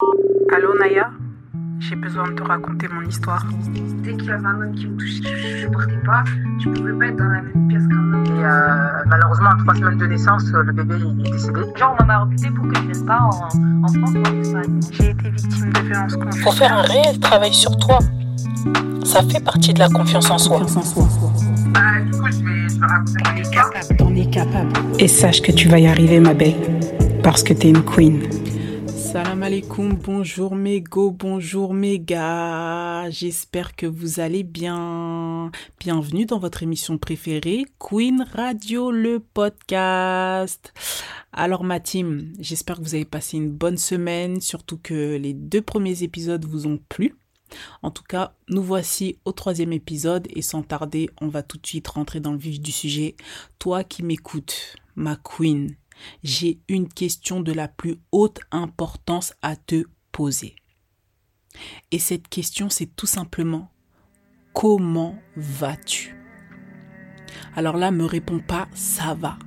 Allô Naya? J'ai besoin de te raconter mon histoire. Dès qu'il y avait un homme qui me touchait, je ne supportais pas. Je pouvais pas être dans la même pièce qu'un homme. Et euh, malheureusement, à trois semaines de naissance, le bébé est décédé. Genre, on m'a recruté pour que je reste pas en, en France ou en Espagne. J'ai été victime de violences conjugales. Faut faire un réel travail sur toi. Ça fait partie de la confiance en soi. Bah, du coup, je vais, je vais raconter mon histoire. T'en es capable. Et sache que tu vas y arriver, ma belle. Parce que t'es une queen. Salam alaikum, bonjour mes bonjour mes gars. J'espère que vous allez bien. Bienvenue dans votre émission préférée, Queen Radio, le podcast. Alors ma team, j'espère que vous avez passé une bonne semaine, surtout que les deux premiers épisodes vous ont plu. En tout cas, nous voici au troisième épisode et sans tarder, on va tout de suite rentrer dans le vif du sujet. Toi qui m'écoutes, ma queen, j'ai une question de la plus haute importance à te poser. Et cette question, c'est tout simplement comment vas-tu? Alors là, me réponds pas ça va.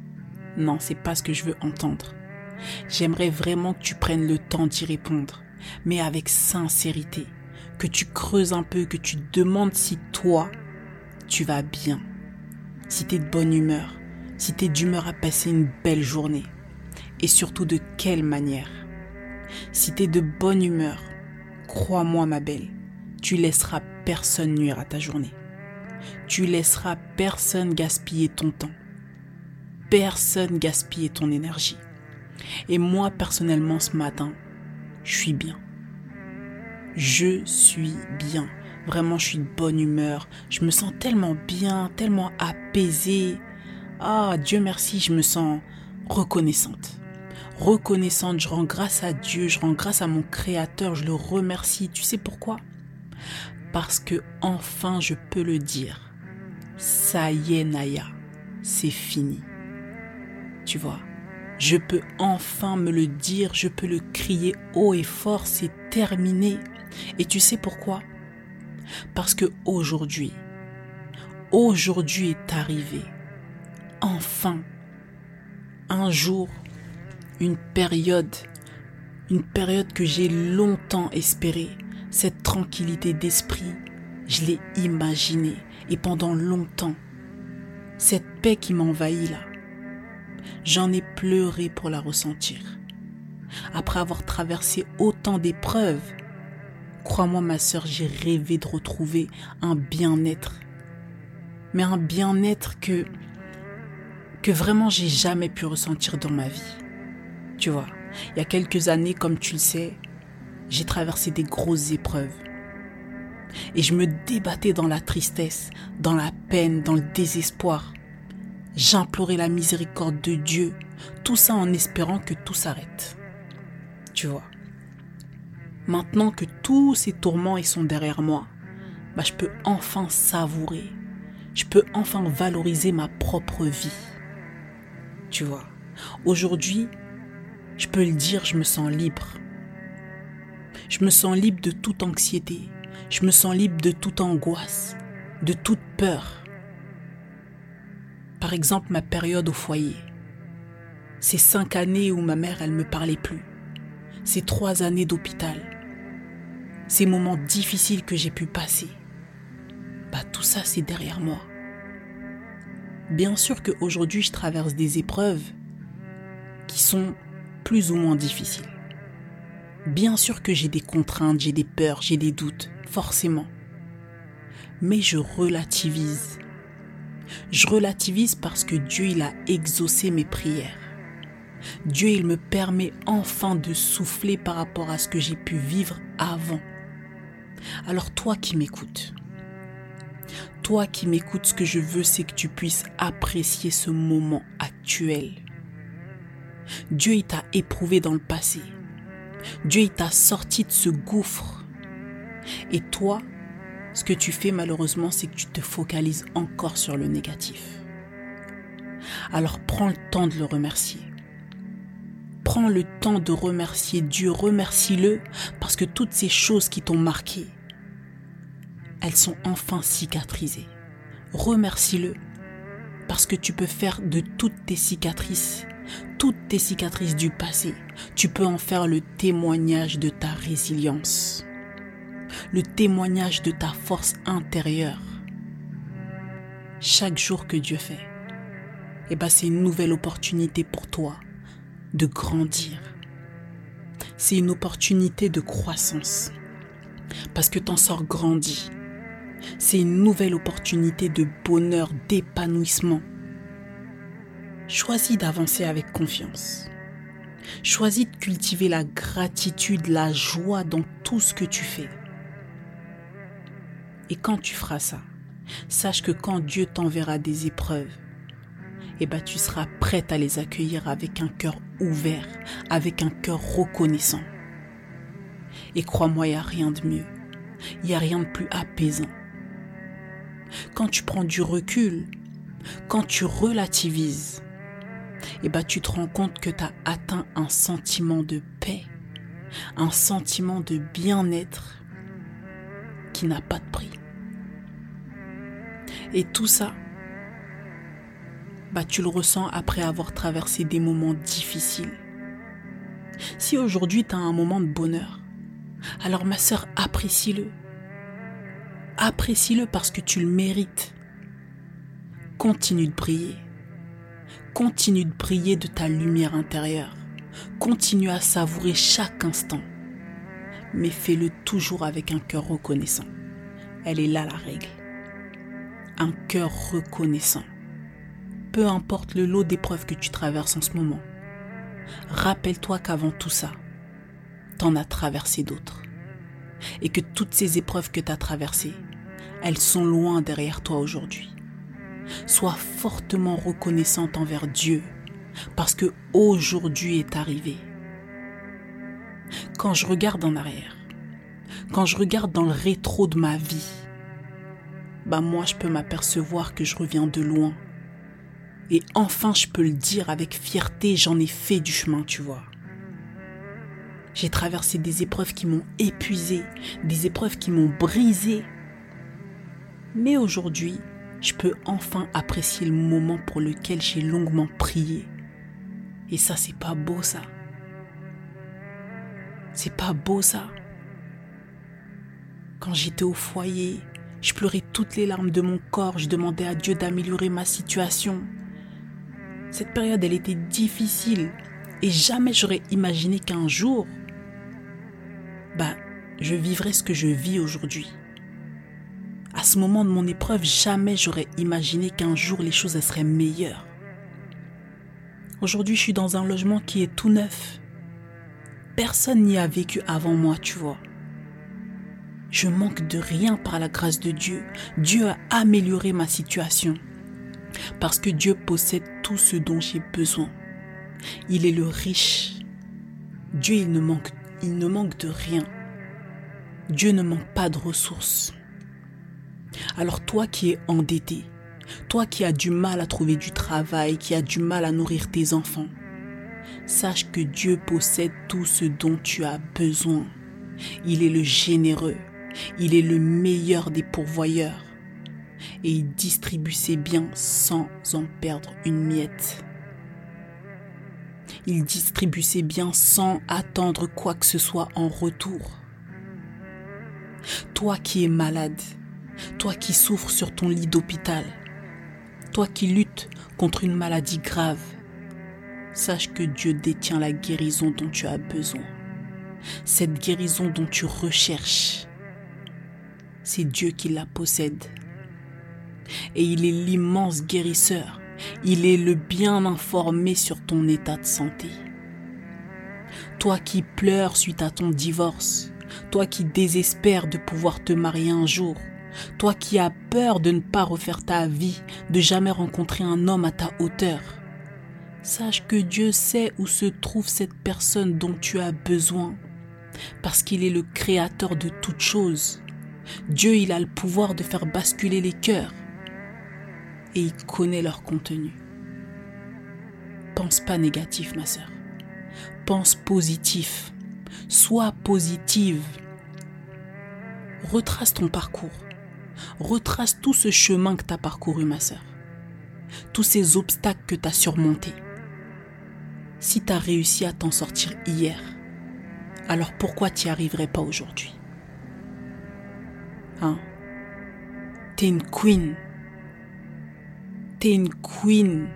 Non, c'est pas ce que je veux entendre. J'aimerais vraiment que tu prennes le temps d'y répondre, mais avec sincérité, que tu creuses un peu, que tu demandes si toi, tu vas bien, si tu es de bonne humeur, si tu es d'humeur à passer une belle journée et surtout de quelle manière. Si tu es de bonne humeur, crois-moi ma belle, tu laisseras personne nuire à ta journée. Tu laisseras personne gaspiller ton temps. Personne gaspiller ton énergie. Et moi personnellement ce matin, je suis bien. Je suis bien. Vraiment, je suis de bonne humeur. Je me sens tellement bien, tellement apaisée. Ah, Dieu merci, je me sens reconnaissante. Reconnaissante, je rends grâce à Dieu, je rends grâce à mon Créateur, je le remercie. Tu sais pourquoi? Parce que enfin je peux le dire. Ça y est, Naya, c'est fini. Tu vois, je peux enfin me le dire, je peux le crier haut et fort, c'est terminé. Et tu sais pourquoi? Parce que aujourd'hui, aujourd'hui est arrivé enfin, un jour, une période, une période que j'ai longtemps espérée, cette tranquillité d'esprit, je l'ai imaginée et pendant longtemps, cette paix qui m'envahit là, j'en ai pleuré pour la ressentir. Après avoir traversé autant d'épreuves, crois-moi ma sœur, j'ai rêvé de retrouver un bien-être. Mais un bien-être que que vraiment j'ai jamais pu ressentir dans ma vie. Tu vois, il y a quelques années, comme tu le sais, j'ai traversé des grosses épreuves. Et je me débattais dans la tristesse, dans la peine, dans le désespoir. J'implorais la miséricorde de Dieu, tout ça en espérant que tout s'arrête. Tu vois. Maintenant que tous ces tourments sont derrière moi, bah, je peux enfin savourer, je peux enfin valoriser ma propre vie tu vois. Aujourd'hui, je peux le dire, je me sens libre. Je me sens libre de toute anxiété. Je me sens libre de toute angoisse, de toute peur. Par exemple, ma période au foyer. Ces cinq années où ma mère, elle me parlait plus. Ces trois années d'hôpital. Ces moments difficiles que j'ai pu passer. Bah, tout ça, c'est derrière moi. Bien sûr qu'aujourd'hui, je traverse des épreuves qui sont plus ou moins difficiles. Bien sûr que j'ai des contraintes, j'ai des peurs, j'ai des doutes, forcément. Mais je relativise. Je relativise parce que Dieu, il a exaucé mes prières. Dieu, il me permet enfin de souffler par rapport à ce que j'ai pu vivre avant. Alors toi qui m'écoutes, toi qui m'écoutes, ce que je veux, c'est que tu puisses apprécier ce moment actuel. Dieu, il t'a éprouvé dans le passé. Dieu, il t'a sorti de ce gouffre. Et toi, ce que tu fais malheureusement, c'est que tu te focalises encore sur le négatif. Alors prends le temps de le remercier. Prends le temps de remercier Dieu, remercie-le parce que toutes ces choses qui t'ont marqué, elles sont enfin cicatrisées. Remercie-le parce que tu peux faire de toutes tes cicatrices toutes tes cicatrices du passé, tu peux en faire le témoignage de ta résilience, le témoignage de ta force intérieure. Chaque jour que Dieu fait, eh ben c'est une nouvelle opportunité pour toi de grandir. C'est une opportunité de croissance. Parce que t'en sors grandi. C'est une nouvelle opportunité de bonheur, d'épanouissement. Choisis d'avancer avec confiance. Choisis de cultiver la gratitude, la joie dans tout ce que tu fais. Et quand tu feras ça, sache que quand Dieu t'enverra des épreuves, eh ben, tu seras prête à les accueillir avec un cœur ouvert, avec un cœur reconnaissant. Et crois-moi, il n'y a rien de mieux. Il n'y a rien de plus apaisant. Quand tu prends du recul, quand tu relativises, eh ben, tu te rends compte que tu as atteint un sentiment de paix, un sentiment de bien-être qui n'a pas de prix. Et tout ça, bah, tu le ressens après avoir traversé des moments difficiles. Si aujourd'hui tu as un moment de bonheur, alors ma sœur, apprécie-le. Apprécie-le parce que tu le mérites. Continue de briller. Continue de briller de ta lumière intérieure. Continue à savourer chaque instant. Mais fais-le toujours avec un cœur reconnaissant. Elle est là la règle. Un cœur reconnaissant peu importe le lot d'épreuves que tu traverses en ce moment, rappelle-toi qu'avant tout ça, t'en as traversé d'autres. Et que toutes ces épreuves que tu as traversées, elles sont loin derrière toi aujourd'hui. Sois fortement reconnaissante envers Dieu parce que aujourd'hui est arrivé. Quand je regarde en arrière, quand je regarde dans le rétro de ma vie, bah moi je peux m'apercevoir que je reviens de loin et enfin, je peux le dire avec fierté, j'en ai fait du chemin, tu vois. J'ai traversé des épreuves qui m'ont épuisé, des épreuves qui m'ont brisé. Mais aujourd'hui, je peux enfin apprécier le moment pour lequel j'ai longuement prié. Et ça, c'est pas beau, ça. C'est pas beau, ça. Quand j'étais au foyer, je pleurais toutes les larmes de mon corps, je demandais à Dieu d'améliorer ma situation. Cette période, elle était difficile et jamais j'aurais imaginé qu'un jour, bah, je vivrais ce que je vis aujourd'hui. À ce moment de mon épreuve, jamais j'aurais imaginé qu'un jour les choses seraient meilleures. Aujourd'hui, je suis dans un logement qui est tout neuf. Personne n'y a vécu avant moi, tu vois. Je manque de rien par la grâce de Dieu. Dieu a amélioré ma situation. Parce que Dieu possède tout ce dont j'ai besoin. Il est le riche. Dieu, il ne manque, il ne manque de rien. Dieu ne manque pas de ressources. Alors toi qui es endetté, toi qui as du mal à trouver du travail, qui as du mal à nourrir tes enfants, sache que Dieu possède tout ce dont tu as besoin. Il est le généreux, il est le meilleur des pourvoyeurs et il distribue ses biens sans en perdre une miette. Il distribue ses biens sans attendre quoi que ce soit en retour. Toi qui es malade, toi qui souffres sur ton lit d'hôpital, toi qui luttes contre une maladie grave, sache que Dieu détient la guérison dont tu as besoin. Cette guérison dont tu recherches, c'est Dieu qui la possède et il est l'immense guérisseur. Il est le bien informé sur ton état de santé. Toi qui pleures suite à ton divorce, toi qui désespères de pouvoir te marier un jour, toi qui as peur de ne pas refaire ta vie, de jamais rencontrer un homme à ta hauteur, sache que Dieu sait où se trouve cette personne dont tu as besoin, parce qu'il est le créateur de toutes choses. Dieu, il a le pouvoir de faire basculer les cœurs et il connaît leur contenu. Pense pas négatif, ma sœur. Pense positif. Sois positive. Retrace ton parcours. Retrace tout ce chemin que tu as parcouru, ma sœur. Tous ces obstacles que tu as surmontés. Si t'as réussi à t'en sortir hier, alors pourquoi t'y arriverais pas aujourd'hui? Hein? T'es une queen. T'es une queen.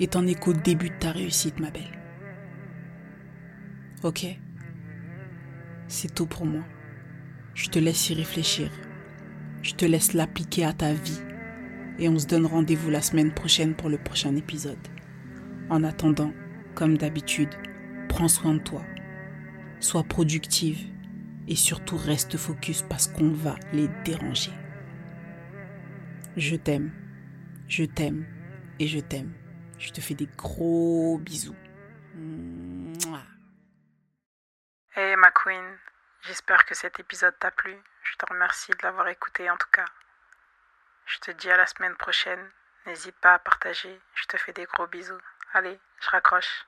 Et t'en es qu'au début de ta réussite, ma belle. Ok? C'est tout pour moi. Je te laisse y réfléchir. Je te laisse l'appliquer à ta vie. Et on se donne rendez-vous la semaine prochaine pour le prochain épisode. En attendant, comme d'habitude, prends soin de toi. Sois productive et surtout reste focus parce qu'on va les déranger. Je t'aime, je t'aime et je t'aime. Je te fais des gros bisous. Hey ma queen, j'espère que cet épisode t'a plu. Je te remercie de l'avoir écouté en tout cas. Je te dis à la semaine prochaine. N'hésite pas à partager. Je te fais des gros bisous. Allez, je raccroche.